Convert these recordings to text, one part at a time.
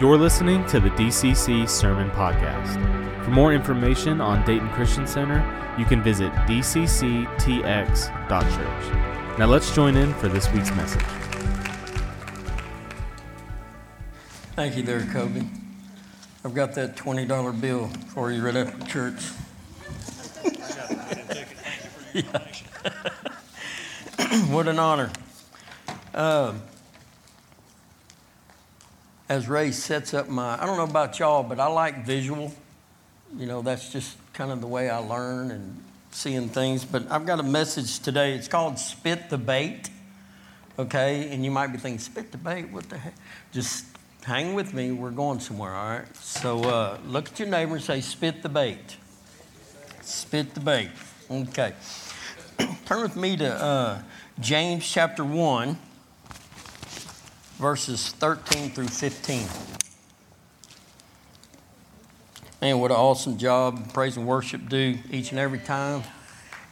You're listening to the DCC Sermon Podcast. For more information on Dayton Christian Center, you can visit dcctx.church. Now let's join in for this week's message. Thank you there, Kobe. I've got that $20 bill for you right after church. what an honor. Um, as Ray sets up my, I don't know about y'all, but I like visual. You know, that's just kind of the way I learn and seeing things. But I've got a message today. It's called Spit the Bait. Okay? And you might be thinking, Spit the Bait? What the heck? Just hang with me. We're going somewhere, all right? So uh, look at your neighbor and say, Spit the bait. Spit the bait. Okay. Turn with me to uh, James chapter 1 verses 13 through 15. Man, what an awesome job praise and worship do each and every time.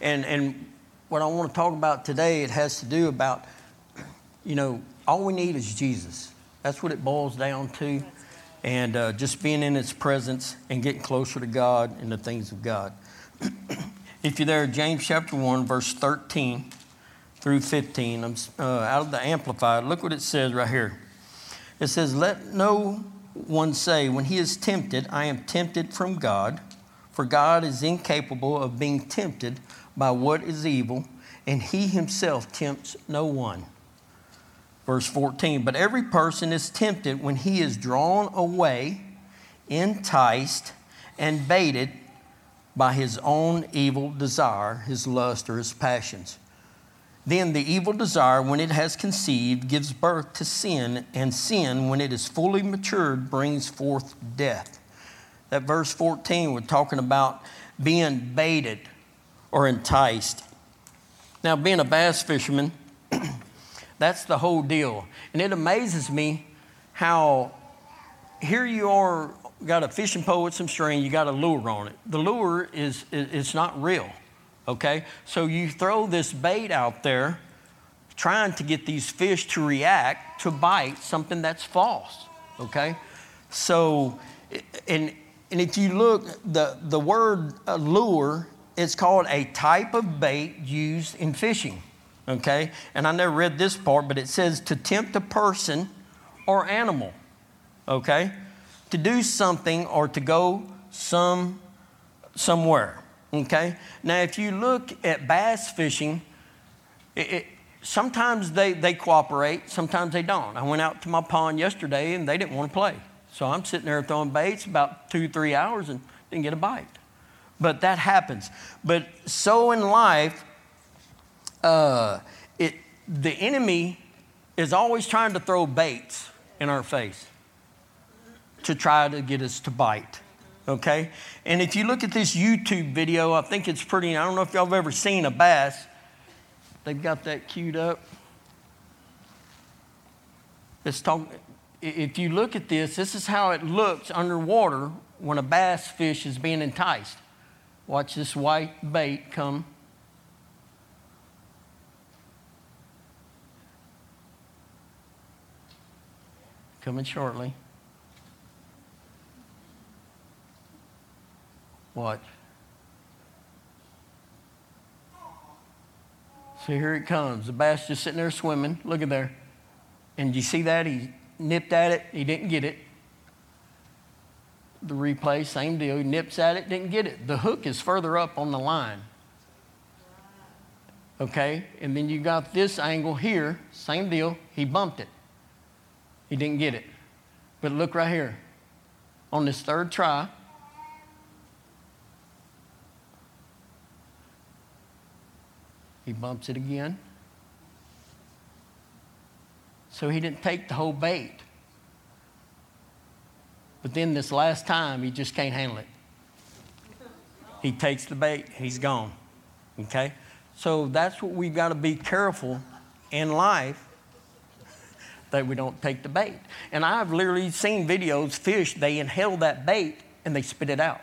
And, and what I want to talk about today, it has to do about, you know, all we need is Jesus. That's what it boils down to. And uh, just being in His presence and getting closer to God and the things of God. if you're there, James chapter 1, verse 13 through 15. I'm uh, out of the Amplified. Look what it says right here. It says, Let no one say, when he is tempted, I am tempted from God, for God is incapable of being tempted by what is evil, and he himself tempts no one. Verse 14, but every person is tempted when he is drawn away, enticed, and baited by his own evil desire, his lust, or his passions. Then the evil desire, when it has conceived, gives birth to sin, and sin, when it is fully matured, brings forth death. That verse 14, we're talking about being baited or enticed. Now, being a bass fisherman, that's the whole deal. And it amazes me how here you are, got a fishing pole with some string, you got a lure on it. The lure is, it's not real okay? So you throw this bait out there trying to get these fish to react to bite something that's false, okay? So, and, and if you look, the, the word uh, lure, it's called a type of bait used in fishing, okay? And I never read this part, but it says to tempt a person or animal, okay? To do something or to go some, somewhere. Okay? Now, if you look at bass fishing, it, it, sometimes they, they cooperate, sometimes they don't. I went out to my pond yesterday and they didn't want to play. So I'm sitting there throwing baits about two, three hours and didn't get a bite. But that happens. But so in life, uh, it, the enemy is always trying to throw baits in our face to try to get us to bite okay? And if you look at this YouTube video, I think it's pretty, I don't know if y'all have ever seen a bass. They've got that queued up. Let's talk, if you look at this, this is how it looks underwater when a bass fish is being enticed. Watch this white bait come. Coming shortly. Watch. So here it comes. The bass just sitting there swimming. Look at there. And you see that? He nipped at it. He didn't get it. The replay, same deal. He nips at it, didn't get it. The hook is further up on the line. Okay? And then you got this angle here, same deal. He bumped it. He didn't get it. But look right here. On this third try, He bumps it again. So he didn't take the whole bait. But then this last time, he just can't handle it. He takes the bait, he's gone. Okay? So that's what we've got to be careful in life that we don't take the bait. And I've literally seen videos, fish, they inhale that bait and they spit it out.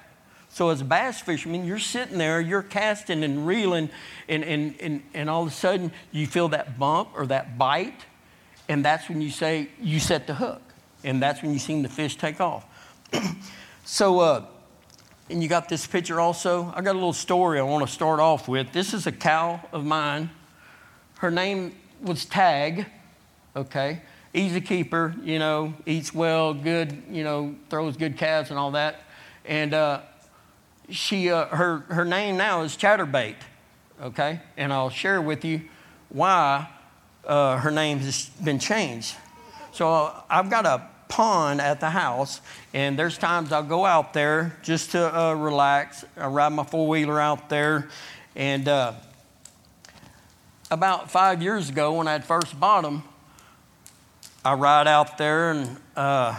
So, as a bass fisherman, you're sitting there, you're casting and reeling, and, and, and, and all of a sudden you feel that bump or that bite, and that's when you say, you set the hook. And that's when you seen the fish take off. so, uh, and you got this picture also. I got a little story I want to start off with. This is a cow of mine. Her name was Tag, okay? Easy keeper, you know, eats well, good, you know, throws good calves and all that. And uh, she, uh, her, her name now is Chatterbait, okay? And I'll share with you why uh, her name has been changed. So I've got a pond at the house, and there's times I'll go out there just to uh, relax. I ride my four wheeler out there, and uh, about five years ago, when I first bought them, I ride out there and uh,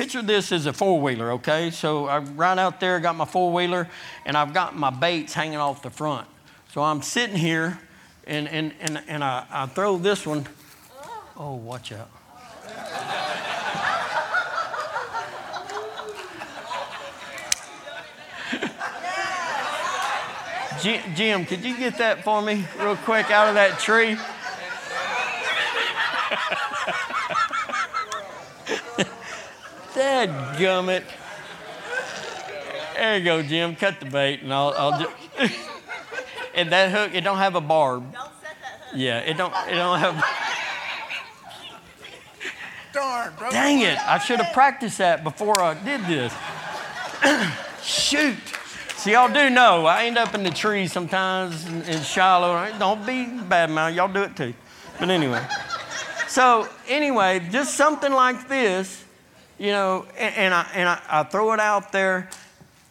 picture this as a four wheeler, okay? So I ride out there, got my four wheeler, and I've got my baits hanging off the front. So I'm sitting here, and, and, and, and I, I throw this one. Oh, watch out. Jim, could you get that for me real quick out of that tree? Dad gummit. There you go, Jim. Cut the bait, and I'll. I'll just, and that hook, it don't have a barb. Don't set that hook. Yeah, it don't. It don't have. Darn, bro. Dang it! I should have practiced that before I did this. Shoot. See, y'all do know I end up in the trees sometimes in, in Shiloh. Don't be bad mouth. Y'all do it too. But anyway. So anyway, just something like this, you know, and, and I and I, I throw it out there.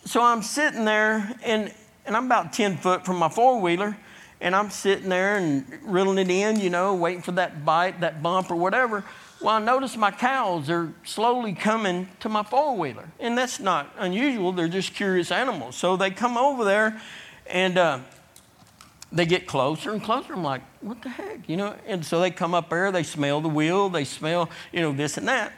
So I'm sitting there and and I'm about 10 foot from my four wheeler, and I'm sitting there and reeling it in, you know, waiting for that bite, that bump, or whatever. Well, I notice my cows are slowly coming to my four wheeler. And that's not unusual, they're just curious animals. So they come over there and uh, they get closer and closer. I'm like, what the heck, you know? And so they come up there, they smell the wheel, they smell, you know, this and that.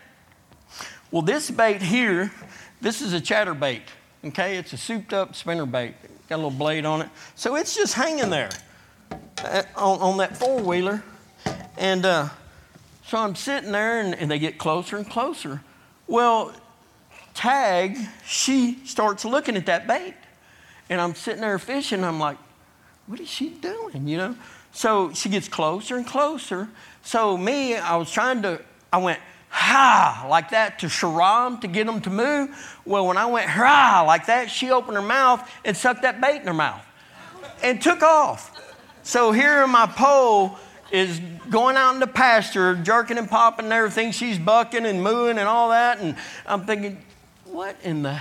Well, this bait here, this is a chatterbait, okay? It's a souped up spinner bait, got a little blade on it. So it's just hanging there uh, on, on that four wheeler. And, uh, so I'm sitting there and, and they get closer and closer. Well, Tag, she starts looking at that bait. And I'm sitting there fishing. I'm like, what is she doing? You know? So she gets closer and closer. So me, I was trying to, I went, ha, like that to Sharam to get them to move. Well, when I went, ha, like that, she opened her mouth and sucked that bait in her mouth and took off. So here in my pole, is going out in the pasture, jerking and popping and everything. She's bucking and mooing and all that. And I'm thinking, what in the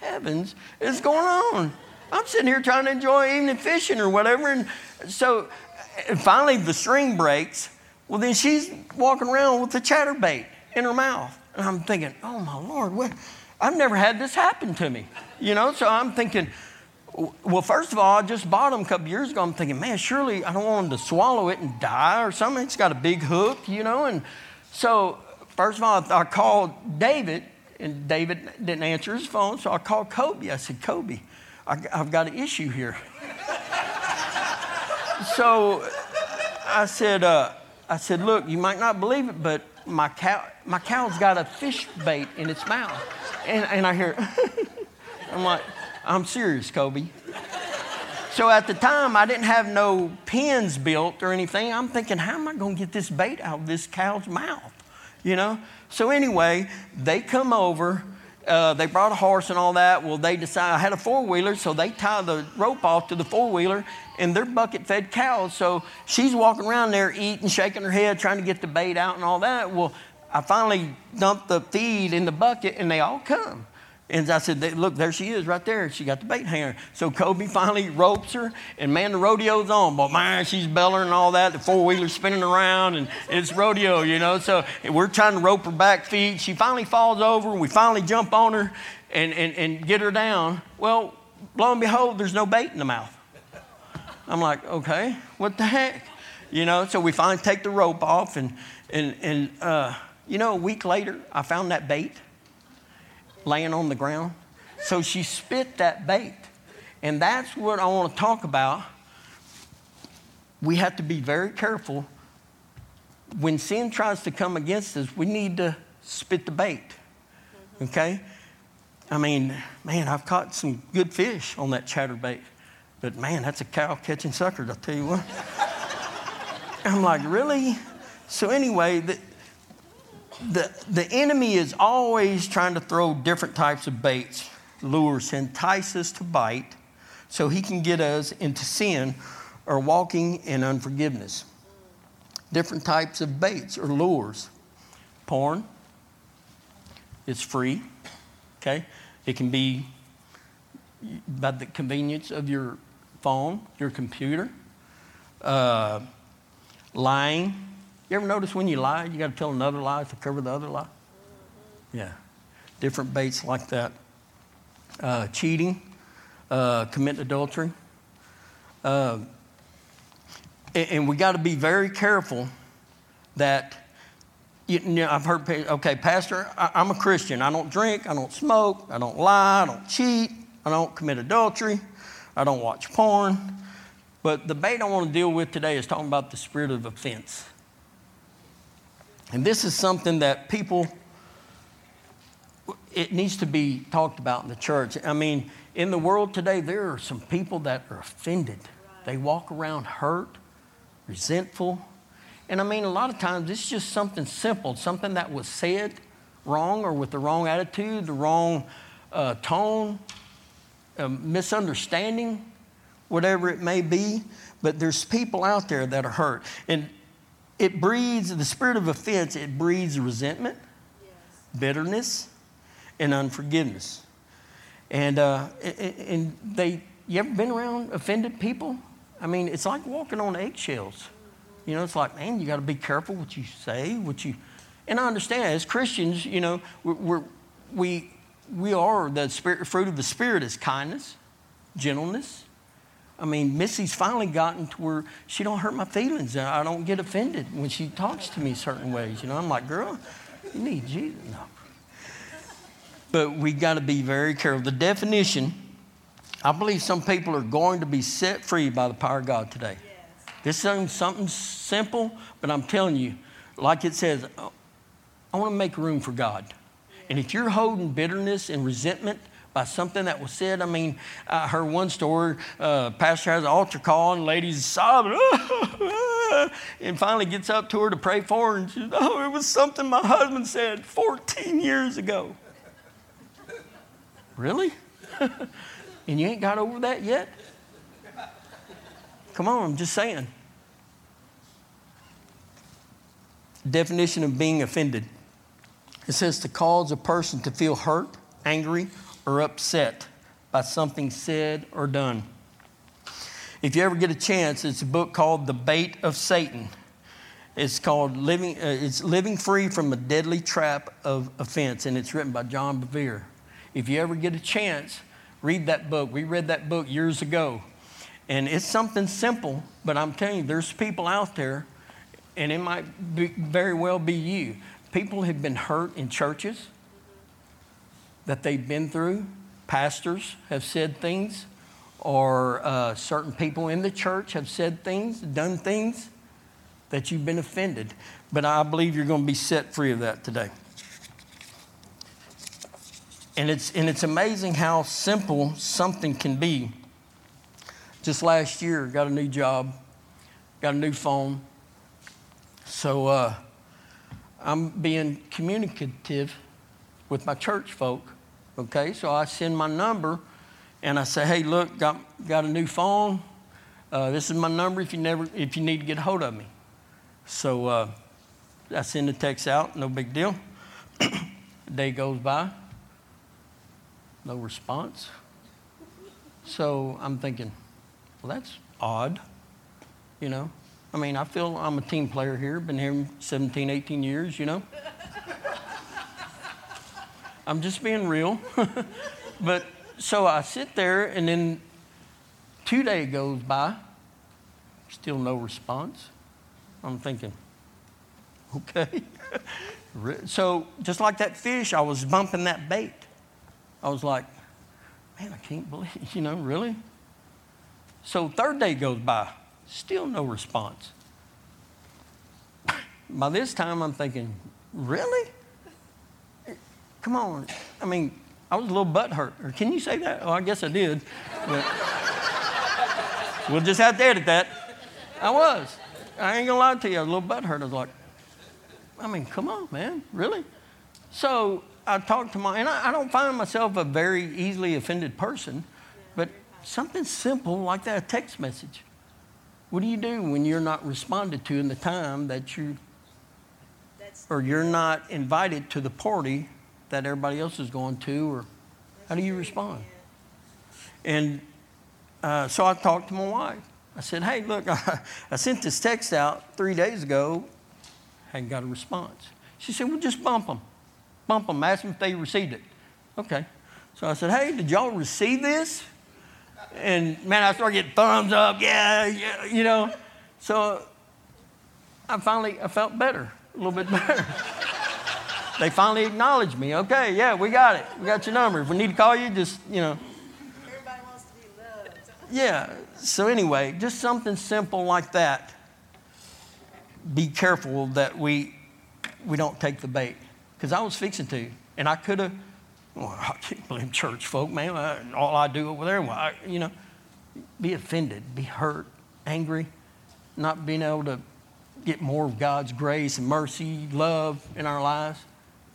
heavens is going on? I'm sitting here trying to enjoy evening fishing or whatever. And so finally the string breaks. Well, then she's walking around with the chatterbait in her mouth. And I'm thinking, oh my Lord, what? I've never had this happen to me. You know, so I'm thinking, well, first of all, I just bought them a couple years ago. I'm thinking, man, surely I don't want them to swallow it and die or something. It's got a big hook, you know. And so, first of all, I called David, and David didn't answer his phone. So I called Kobe. I said, Kobe, I, have got an issue here. so I said, uh, I said, look, you might not believe it, but my cow, my cow's got a fish bait in its mouth. And, and I hear, I'm like, I'm serious, Kobe. So at the time, I didn't have no pins built or anything. I'm thinking, how am I going to get this bait out of this cow's mouth? You know? So anyway, they come over. Uh, they brought a horse and all that. Well, they decide I had a four wheeler, so they tie the rope off to the four wheeler, and they're bucket fed cows. So she's walking around there eating, shaking her head, trying to get the bait out and all that. Well, I finally dumped the feed in the bucket, and they all come. And I said, Look, there she is right there. She got the bait hanger. So Kobe finally ropes her, and man, the rodeo's on. But man, she's bellering and all that. The four wheeler's spinning around, and it's rodeo, you know. So we're trying to rope her back feet. She finally falls over, and we finally jump on her and, and, and get her down. Well, lo and behold, there's no bait in the mouth. I'm like, okay, what the heck? You know, so we finally take the rope off, and, and, and uh, you know, a week later, I found that bait laying on the ground. So she spit that bait. And that's what I want to talk about. We have to be very careful. When sin tries to come against us, we need to spit the bait. Okay? I mean, man, I've caught some good fish on that chatterbait. But man, that's a cow catching suckers, I'll tell you what. I'm like, really? So, anyway, the, the, the enemy is always trying to throw different types of baits, lures entice us to bite so he can get us into sin or walking in unforgiveness. Different types of baits or lures. Porn, it's free, okay? It can be by the convenience of your phone, your computer. Uh, lying. You ever notice when you lie, you got to tell another lie to cover the other lie? Yeah. Different baits like that. Uh, cheating, uh, committing adultery. Uh, and, and, we got to be very careful that, you, you know, I've heard, okay, Pastor, I, I'm a Christian. I don't drink, I don't smoke, I don't lie, I don't cheat, I don't commit adultery, I don't watch porn. But the bait I want to deal with today is talking about the spirit of offense. And this is something that people, it needs to be talked about in the church. I mean, in the world today, there are some people that are offended. They walk around hurt, resentful. And I mean, a lot of times it's just something simple, something that was said wrong or with the wrong attitude, the wrong uh, tone, misunderstanding whatever it may be, but there's people out there that are hurt. And it breeds, the spirit of offense, it breeds resentment, yes. bitterness, and unforgiveness. And, uh, and they, you ever been around offended people? I mean, it's like walking on eggshells. You know, it's like, man, you got to be careful what you say, what you. And I understand as Christians, you know, we're, we're we we are the spirit, fruit of the spirit is kindness, gentleness, I mean, Missy's finally gotten to where she don't hurt my feelings. And I don't get offended when she talks to me certain ways. You know, I'm like, girl, you need Jesus. No. But we got to be very careful. The definition, I believe some people are going to be set free by the power of God today. Yes. This sounds something simple, but I'm telling you, like it says, oh, I want to make room for God. And if you're holding bitterness and resentment, by something that was said. I mean, I heard one story. Uh, pastor has an altar call, and ladies sobbing, and finally gets up to her to pray for her, and she "Oh, it was something my husband said 14 years ago." really? and you ain't got over that yet? Come on, I'm just saying. Definition of being offended. It says to cause a person to feel hurt, angry, or upset by something said or done. If you ever get a chance, it's a book called The Bait of Satan. It's called Living, uh, it's Living Free from a Deadly Trap of Offense, and it's written by John Bevere. If you ever get a chance, read that book. We read that book years ago. And it's something simple, but I'm telling you, there's people out there, and it might be, very well be you. People have been hurt in churches that they've been through. Pastors have said things, or uh, certain people in the church have said things, done things that you've been offended. But I believe you're going to be set free of that today. And it's, and it's amazing how simple something can be. Just last year, got a new job, got a new phone. So uh, I'm being communicative with my church folk. Okay, so I send my number and I say, hey, look, got, got a new phone. Uh, this is my number if you, never, if you need to get a hold of me. So uh, I send the text out, no big deal. day goes by, no response. So I'm thinking, well, that's odd, you know. I mean, I feel I'm a team player here, been here 17, 18 years, you know. I'm just being real. but so I sit there, and then two days goes by, still no response. I'm thinking, okay. so just like that fish, I was bumping that bait. I was like, man, I can't believe, you know, really? So third day goes by, still no response. By this time, I'm thinking, really? Come on. I mean, I was a little butt hurt. Or can you say that? Oh, I guess I did. But we'll just have to edit that. I was. I ain't gonna lie to you. I was a little butt hurt. I was like, I mean, come on, man, really? So I talked to my, and I, I don't find myself a very easily offended person, but something simple like that, a text message. What do you do when you're not responded to in the time that you, or you're not invited to the party that everybody else is going to, or how do you respond? And uh, so I talked to my wife. I said, hey, look, I, I sent this text out three days ago, hadn't got a response. She said, well, just bump them. Bump them, ask them if they received it. Okay. So I said, hey, did y'all receive this? And man, I started getting thumbs up, yeah, yeah, you know. So I finally, I felt better, a little bit better. they finally acknowledged me. Okay, yeah, we got it. We got your number. If we need to call you, just, you know. Everybody wants to be loved. Yeah. So anyway, just something simple like that. Be careful that we we don't take the bait. Because I was fixing to, and I could have. Well, I can't blame church folk, man. I, all I do over there, well, I, you know, be offended, be hurt, angry, not being able to get more of God's grace and mercy, love in our lives.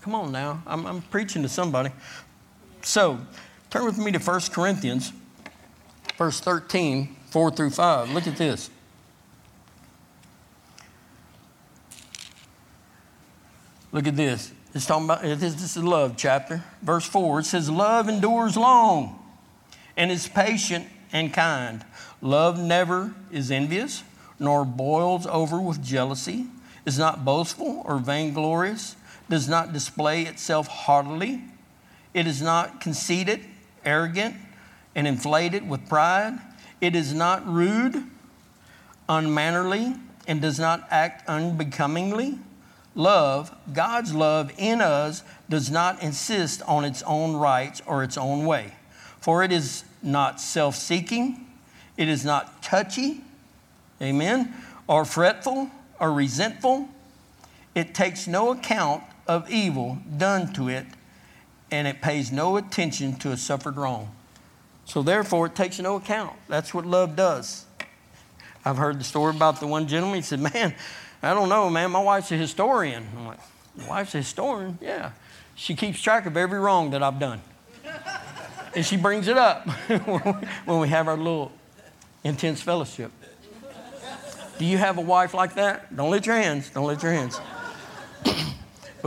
Come on now, I'm, I'm preaching to somebody. So, turn with me to 1 Corinthians, verse 13, 4 through 5. Look at this. Look at this. It's talking about this, this is love chapter. Verse 4. It says, Love endures long and is patient and kind. Love never is envious, nor boils over with jealousy, is not boastful or vainglorious, does not display itself haughtily. It is not conceited, arrogant, and inflated with pride. It is not rude, unmannerly, and does not act unbecomingly. Love, God's love in us, does not insist on its own rights or its own way. For it is not self seeking, it is not touchy, amen, or fretful or resentful. It takes no account of evil done to it, and it pays no attention to a suffered wrong. So, therefore, it takes no account. That's what love does. I've heard the story about the one gentleman. He said, Man, I don't know, man. My wife's a historian. I'm like, Your wife's a historian? Yeah. She keeps track of every wrong that I've done. and she brings it up when we have our little intense fellowship. Do you have a wife like that? Don't let your hands, don't let your hands.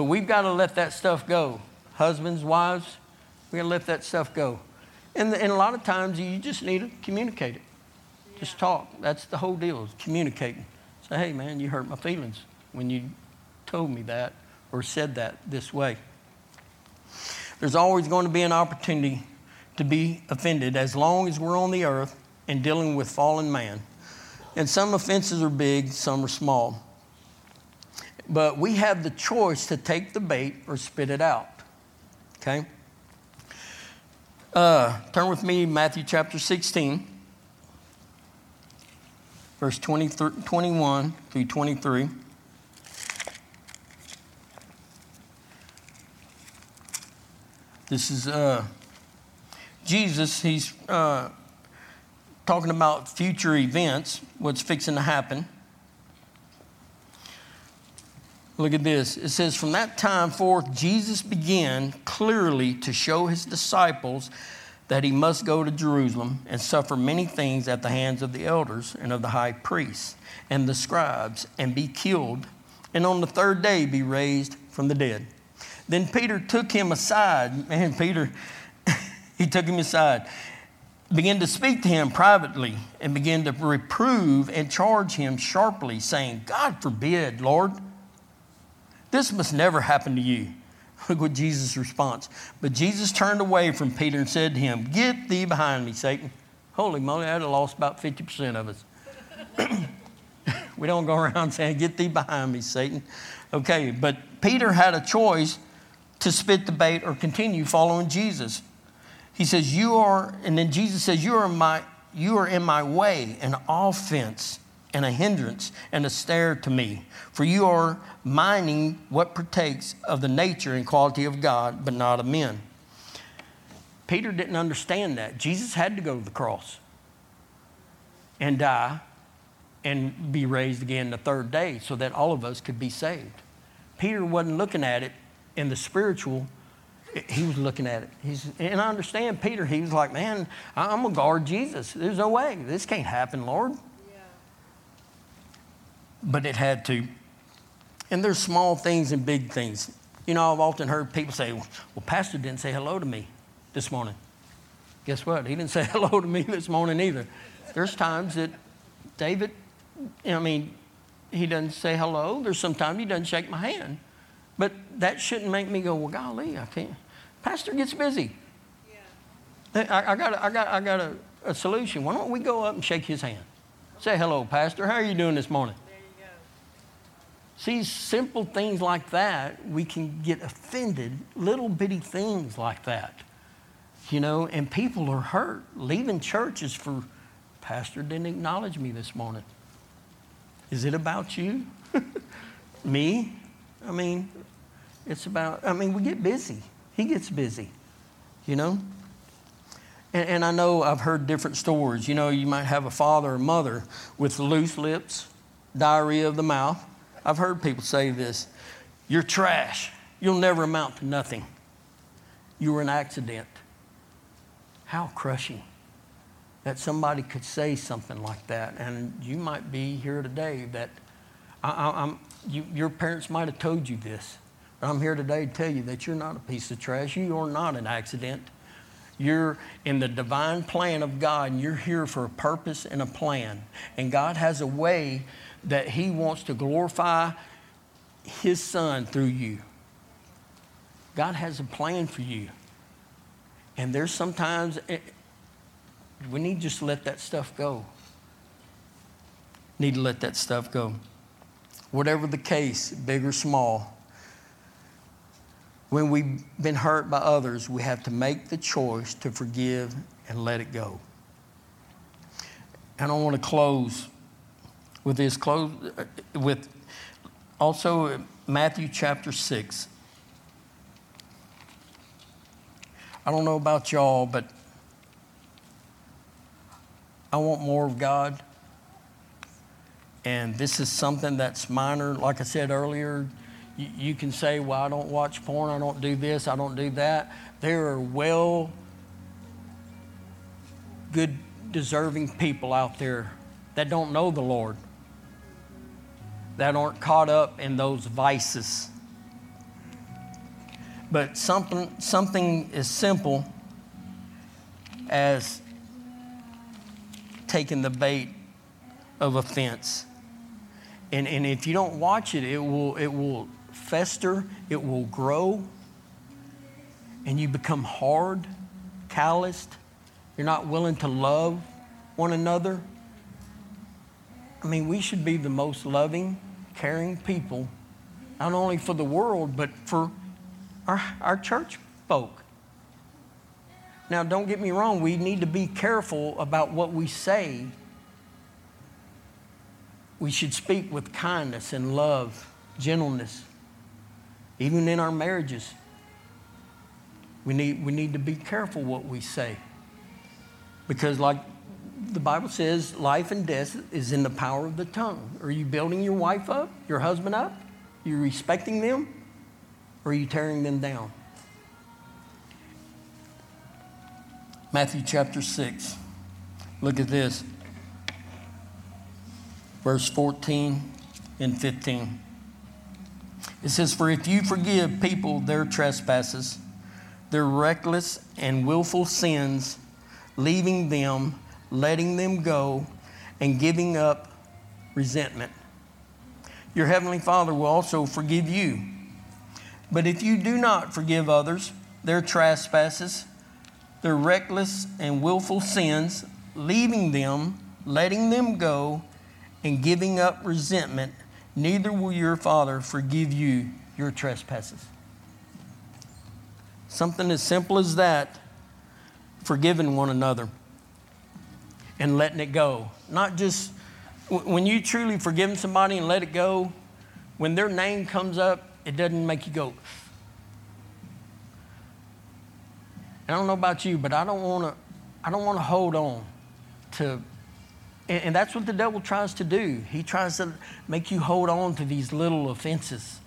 But we've got to let that stuff go. Husbands, wives, we got to let that stuff go. And, and a lot of times you just need to communicate it. Just talk. That's the whole deal, is communicating. Say, hey, man, you hurt my feelings when you told me that or said that this way. There's always going to be an opportunity to be offended as long as we're on the earth and dealing with fallen man. And some offenses are big, some are small. But we have the choice to take the bait or spit it out. Okay? Uh, turn with me, Matthew chapter 16 verse 20, 21 through 23. This is uh, Jesus. He's uh, talking about future events, what's fixing to happen. Look at this. It says, From that time forth, Jesus began clearly to show his disciples that he must go to Jerusalem and suffer many things at the hands of the elders and of the high priests and the scribes and be killed, and on the third day be raised from the dead. Then Peter took him aside. Man, Peter, he took him aside, began to speak to him privately, and began to reprove and charge him sharply, saying, God forbid, Lord, this must never happen to you. Look what Jesus' response. But Jesus turned away from Peter and said to him, Get thee behind me, Satan. Holy moly, I'd have lost about 50% of us. we don't go around saying, Get thee behind me, Satan. Okay, but Peter had a choice to spit the bait or continue following Jesus. He says, You are, and then Jesus says, You are, my, you are in my way, an offense and a hindrance and a snare to me. For you are mining what partakes of the nature and quality of God, but not of men. Peter didn't understand that. Jesus had to go to the cross and die and be raised again the third day so that all of us could be saved. Peter wasn't looking at it in the spiritual, he was looking at it. He's, and I understand Peter, he was like, Man, I'm going to guard Jesus. There's no way. This can't happen, Lord. Yeah. But it had to. And there's small things and big things. You know, I've often heard people say, Well, Pastor didn't say hello to me this morning. Guess what? He didn't say hello to me this morning either. There's times that David, I mean, he doesn't say hello. There's sometimes he doesn't shake my hand. But that shouldn't make me go, well, golly, I can't. Pastor gets busy. Yeah. I, I, got, a, I got, I got a, a, solution. Why don't we go up and shake his hand? Say hello, Pastor. How are you doing this morning? See, simple things like that, we can get offended, little bitty things like that. You know, and people are hurt. Leaving church is for, Pastor didn't acknowledge me this morning. Is it about you? me? I mean, it's about, I mean, we get busy. He gets busy, you know? And, and, I know I've heard different stories. You know, you might have a father or mother with loose lips, diarrhea of the mouth. I've heard people say this You're trash. You'll never amount to nothing. You were an accident. How crushing that somebody could say something like that. And you might be here today that I, you, your parents might have told you this. But I'm here today to tell you that you're not a piece of trash. You are not an accident. You're in the divine plan of God, and you're here for a purpose and a plan. And God has a way that He wants to glorify His Son through you. God has a plan for you. And there's sometimes it, eh, we need to just let that stuff go. Need to let that stuff go. Whatever the case, big or small, when we've been hurt by others, we have to make the choice to forgive and let it go. And I want to close with this close uh, with also Matthew chapter 6. I don't know about y'all, but I want more of God. And this is something that's minor. Like I said earlier, you, you can say, well, I don't watch porn, I don't do this, I don't do that. There are well, good, deserving people out there that don't know the Lord, that aren't caught up in those vices. But something, something as simple as taking the bait of offense. And, and if you don't watch it, it will, it will fester, it will grow, and you become hard, calloused. You're not willing to love one another. I mean, we should be the most loving, caring people, not only for the world, but for our, our church folk. Now, don't get me wrong, we need to be careful about what we say. We should speak with kindness and love, gentleness, even in our marriages. We need, we need to be careful what we say. Because, like the Bible says, life and death is in the power of the tongue. Are you building your wife up, your husband up? Are you respecting them? Or are you tearing them down? Matthew chapter 6. Look at this. Verse 14 and 15. It says, For if you forgive people their trespasses, their reckless and willful sins, leaving them, letting them go, and giving up resentment, your heavenly Father will also forgive you. But if you do not forgive others their trespasses, their reckless and willful sins, leaving them, letting them go, and giving up resentment, neither will your Father forgive you your trespasses. Something as simple as that, forgiving one another and letting it go. Not just when you truly forgive somebody and let it go, when their name comes up, it doesn't make you go. I don't know about you, but I don't want to. I don't want to hold on to. And, and that's what the devil tries to do. He tries to make you hold on to these little offenses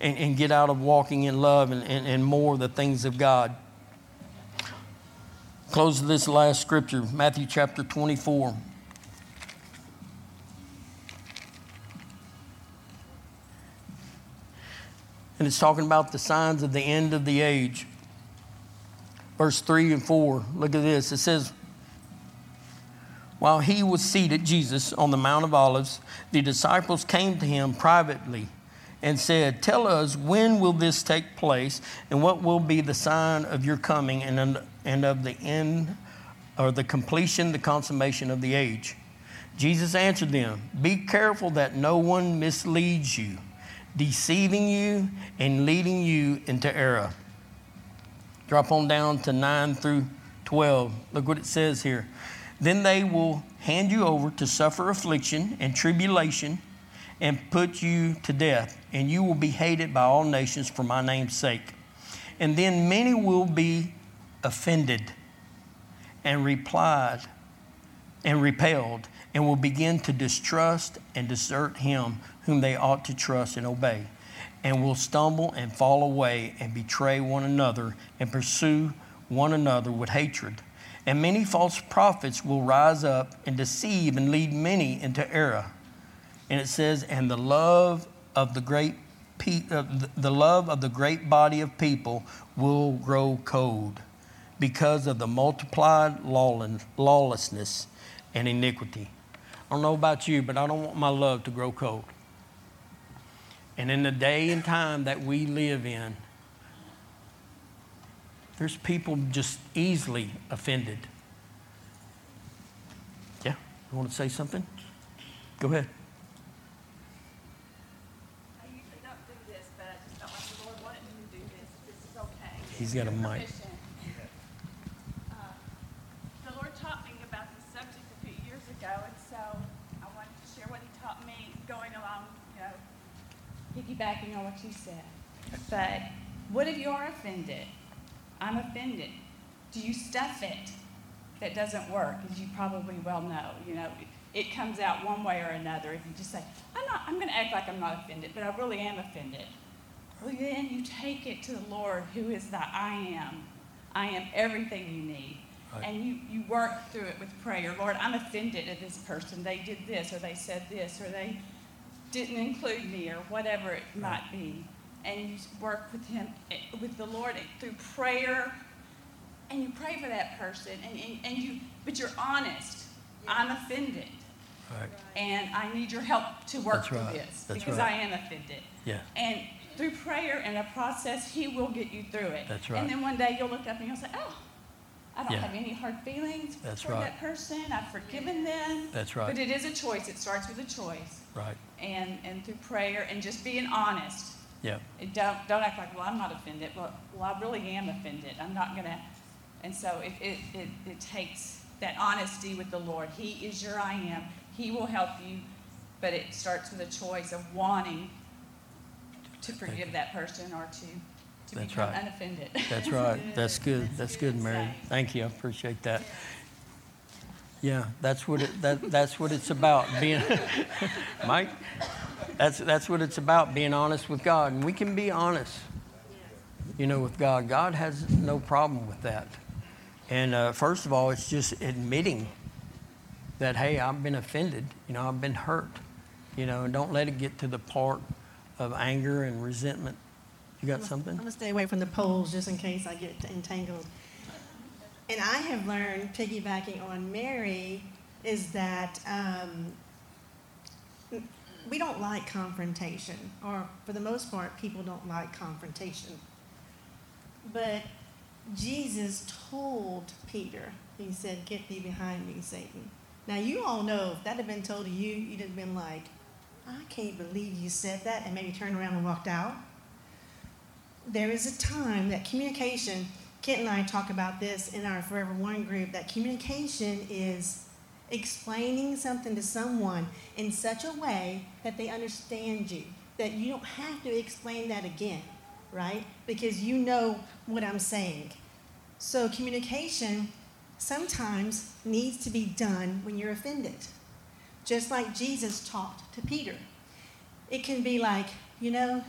and, and get out of walking in love and, and, and more the things of God. Close this last scripture, Matthew chapter 24. And it's talking about the signs of the end of the age. Verse 3 and 4. Look at this. It says, While he was seated, Jesus, on the Mount of Olives, the disciples came to him privately and said, Tell us, when will this take place, and what will be the sign of your coming and, and of the end, or the completion, the consummation of the age? Jesus answered them, Be careful that no one misleads you, deceiving you and leading you into error. Drop on down to 9 through 12. Look what it says here. Then they will hand you over to suffer affliction and tribulation and put you to death, and you will be hated by all nations for my name's sake. And then many will be offended and replied and repelled and will begin to distrust and desert him whom they ought to trust and obey, and will stumble and fall away and betray one another and pursue one another with hatred. And many false prophets will rise up and deceive and lead many into error and it says, and the love of the great pe- uh, the love of the great body of people will grow cold because of the multiplied lawlessness and iniquity. I don't know about you, but I don't want my love to grow cold. And in the day and time that we live in, there's people just easily offended. Yeah, you want to say something? Go ahead. He's got a mic. Uh, the Lord taught me about this subject a few years ago, and so I wanted to share what He taught me going along, you know, piggybacking on what you said. But what if you are offended? I'm offended. Do you stuff it? That doesn't work, as you probably well know. You know, it comes out one way or another. If you just say, I'm not, I'm going to act like I'm not offended, but I really am offended. Well, then you take it to the Lord, who is the I am. I am everything you need. Right. And you, you work through it with prayer. Lord, I'm offended at this person. They did this, or they said this, or they didn't include me, or whatever it right. might be. And you work with him, with the Lord through prayer, and you pray for that person, and, and, and you, but you're honest. I'm offended. Right. And I need your help to work That's through right. this That's because I am offended. Yeah. And through prayer and a process, He will get you through it. That's right. And then one day you'll look up and you'll say, Oh, I don't yeah. have any hard feelings That's for right. that person. I've forgiven them. That's right. But it is a choice. It starts with a choice. Right. And and through prayer and just being honest. Yeah. don't don't act like, well, I'm not offended. Well, well, I really am offended. I'm not gonna. And so it, it, it, it takes that honesty with the Lord. He is your I am. He will help you, but it starts with a choice of wanting to forgive that person or to, to That's become right. unoffended. That's right. That's good. That's good, Mary. Thank you. I appreciate that. Yeah, that's what it, that, that's what it's about. Being Mike, that's that's what it's about. Being honest with God, and we can be honest. You know, with God, God has no problem with that. And uh, first of all, it's just admitting that hey, I've been offended. You know, I've been hurt. You know, and don't let it get to the part of anger and resentment. You got something? I'm going to stay away from the poles just in case I get entangled. And I have learned, piggybacking on Mary, is that um, we don't like confrontation, or for the most part, people don't like confrontation. But Jesus told Peter, He said, Get thee behind me, Satan. Now, you all know if that had been told to you, you'd have been like, I can't believe you said that, and maybe turned around and walked out. There is a time that communication, Kent and I talk about this in our Forever One group, that communication is explaining something to someone in such a way that they understand you, that you don't have to explain that again, right? Because you know what I'm saying. So communication sometimes needs to be done when you're offended. Just like Jesus talked to Peter. It can be like, you know,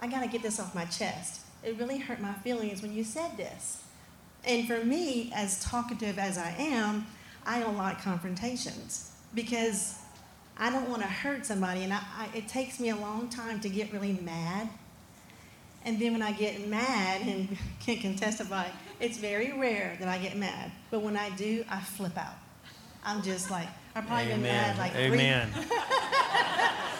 I got to get this off my chest. It really hurt my feelings when you said this. And for me, as talkative as I am, I don't like confrontations because I don't want to hurt somebody. And I, I, it takes me a long time to get really mad. And then when I get mad, and Kent can testify, it's very rare that I get mad. But when I do, I flip out. I'm just like, I've probably Amen. been mad like Amen. three.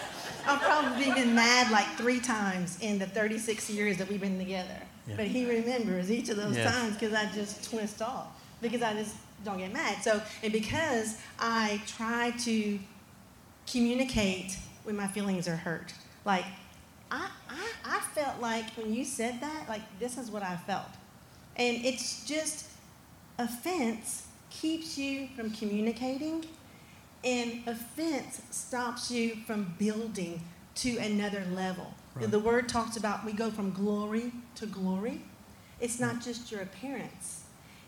I've probably been mad like three times in the 36 years that we've been together. Yeah. But he remembers each of those Yes. times because I just twist off because I just don't get mad. So, and because I try to communicate when my feelings are hurt, like I, I, I felt like when you said that, like this is what I felt. And it's just offense keeps you from communicating, and offense stops you from building to another level. Right. The word talks about we go from glory to glory. It's not just your appearance,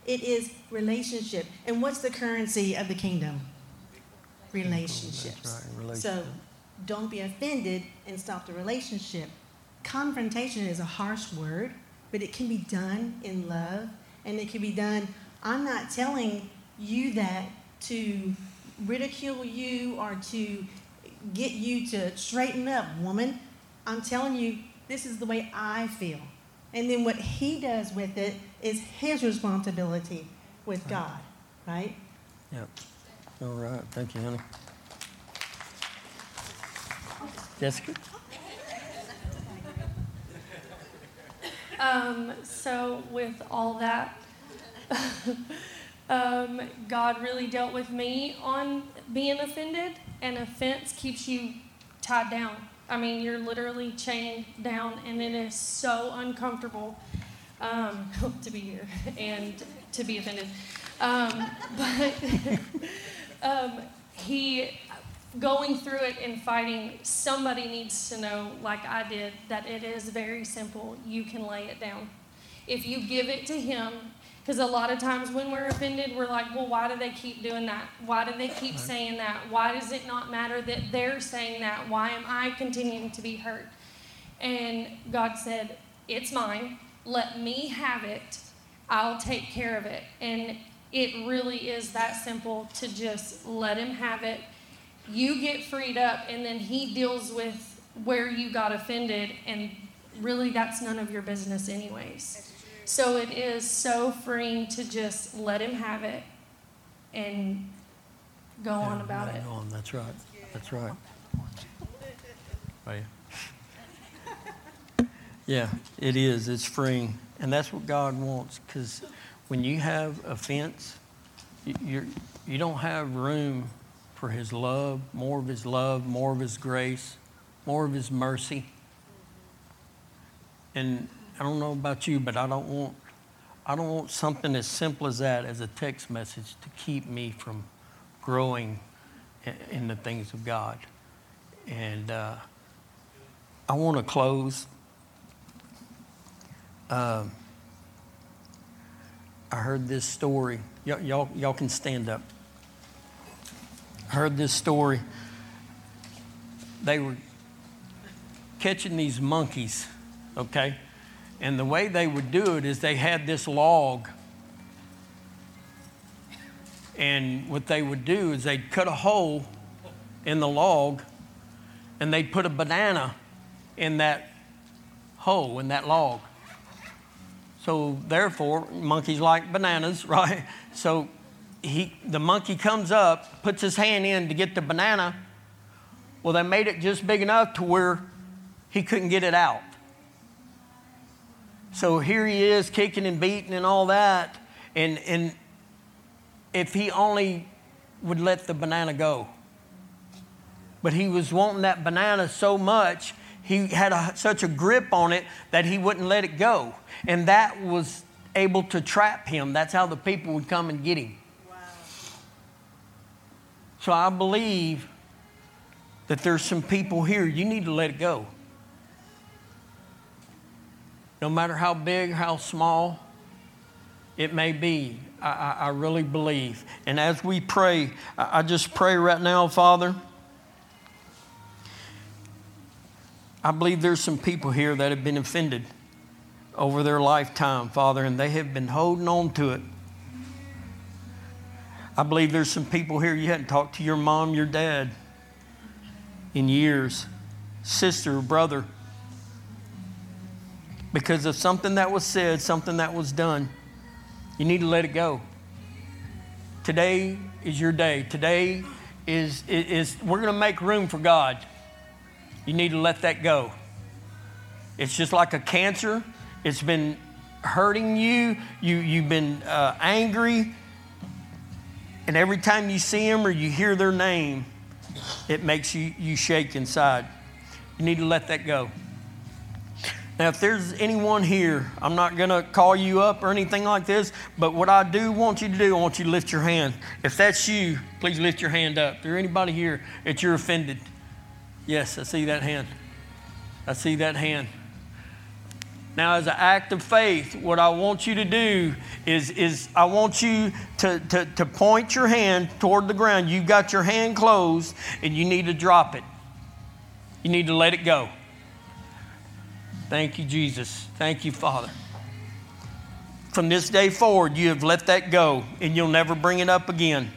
it is relationship. And what's the currency of the kingdom? Relationships. Right, So don't be offended and stop the relationship. Confrontation is a harsh word, but it can be done in love and it can be done. I'm not telling you that to ridicule you or to get you to straighten up, woman. I'm telling you, this is the way I feel. And then what he does with it is his responsibility with God, right? Yep. All right. Thank you, honey. Jessica? Um, so with all that, um, God really dealt with me on being offended, and offense keeps you tied down. I mean, you're literally chained down, and it is so uncomfortable um, to be here and to be offended. Um, but um, he, going through it and fighting, somebody needs to know, like I did, that it is very simple. You can lay it down. If you give it to him, because a lot of times when we're offended, we're like, well, why do they keep doing that? Why do they keep saying that? Why does it not matter that they're saying that? Why am I continuing to be hurt? And God said, it's mine. Let me have it. I'll take care of it. And it really is that simple to just let him have it. You get freed up, and then he deals with where you got offended, and really that's none of your business, anyways. So it is so freeing to just let him have it and go on about right it. on. That's right. That's right. Oh, yeah. Yeah, it is. It's freeing. And that's what God wants because when you have offense, you, you're, you don't have room for His love, more of His love, more of His grace, more of His mercy. And I don't know about you, but I don't want I don't want something as simple as that as a text message to keep me from growing in the things of God. And uh, I want to close. Um, I heard this story. Y- y'all, y'all can stand up. I heard this story. They were catching these monkeys, okay? And the way they would do it is they had this log. And what they would do is they'd cut a hole in the log and they'd put a banana in that hole, in that log. So therefore, monkeys like bananas, right? So he, the monkey comes up, puts his hand in to get the banana. Well, they made it just big enough to where he couldn't get it out. So here he is kicking and beating and all that. And, and if he only would let the banana go. But he was wanting that banana so much, he had a, such a grip on it that he wouldn't let it go. And that was able to trap him. That's how the people would come and get him. So I believe that there's some people here, you need to let it go. No matter how big, how small it may be, I, I, I really believe. And as we pray, I, I just pray right now, Father. I believe there's some people here that have been offended over their lifetime, Father, and they have been holding on to it. I believe there's some people here you hadn't talked to your mom, your dad in years, sister, brother, because of something that was said, something that was done. You need to let it go. Today is your day. Today is, is, we're going to make room for God. You need to let that go. It's just like a cancer. It's been hurting you. You, you've been uh, angry. And every time you see them or you hear their name, it makes you, you shake inside. You need to let that go. Now, if there's anyone here, I'm not going to call you up or anything like this, but what I do want you to do, I want you to lift your hand. If that's you, please lift your hand up. There anybody here that you're offended? Yes, I see that hand. I see that hand. Now, as an act of faith, what I want you to do is, is I want you to, to, to point your hand toward the ground. You've got your hand closed, and you need to drop it. You need to let it go. Thank you, Jesus. Thank you, Father. From this day forward, you have let that go, and you'll never bring it up again.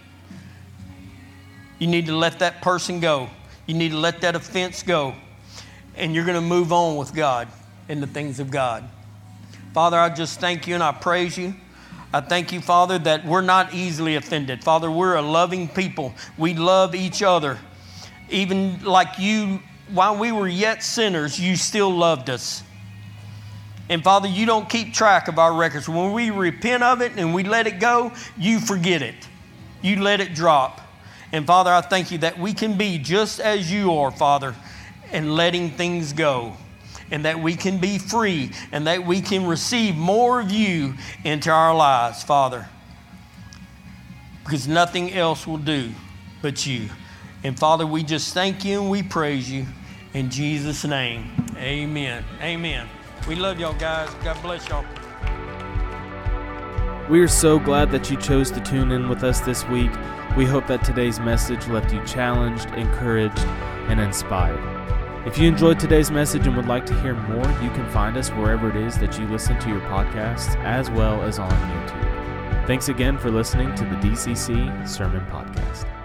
You need to let that person go. You need to let that offense go, and you're going to move on with God and the things of God. Father, I just thank you and I praise you. I thank you, Father, that we're not easily offended. Father, we're a loving people. We love each other. Even like you, while we were yet sinners, you still loved us. And Father, you don't keep track of our records. When we repent of it and we let it go, you forget it. You let it drop. And Father, I thank you that we can be just as you are, Father, and letting things go and that we can be free and that we can receive more of you into our lives, Father. Because nothing else will do but you. And Father, we just thank you and we praise you in Jesus' name. Amen. Amen. We love y'all, guys. God bless y'all. We are so glad that you chose to tune in with us this week. We hope that today's message left you challenged, encouraged, and inspired. If you enjoyed today's message and would like to hear more, you can find us wherever it is that you listen to your podcasts, as well as on YouTube. Thanks again for listening to the DCC Sermon Podcast.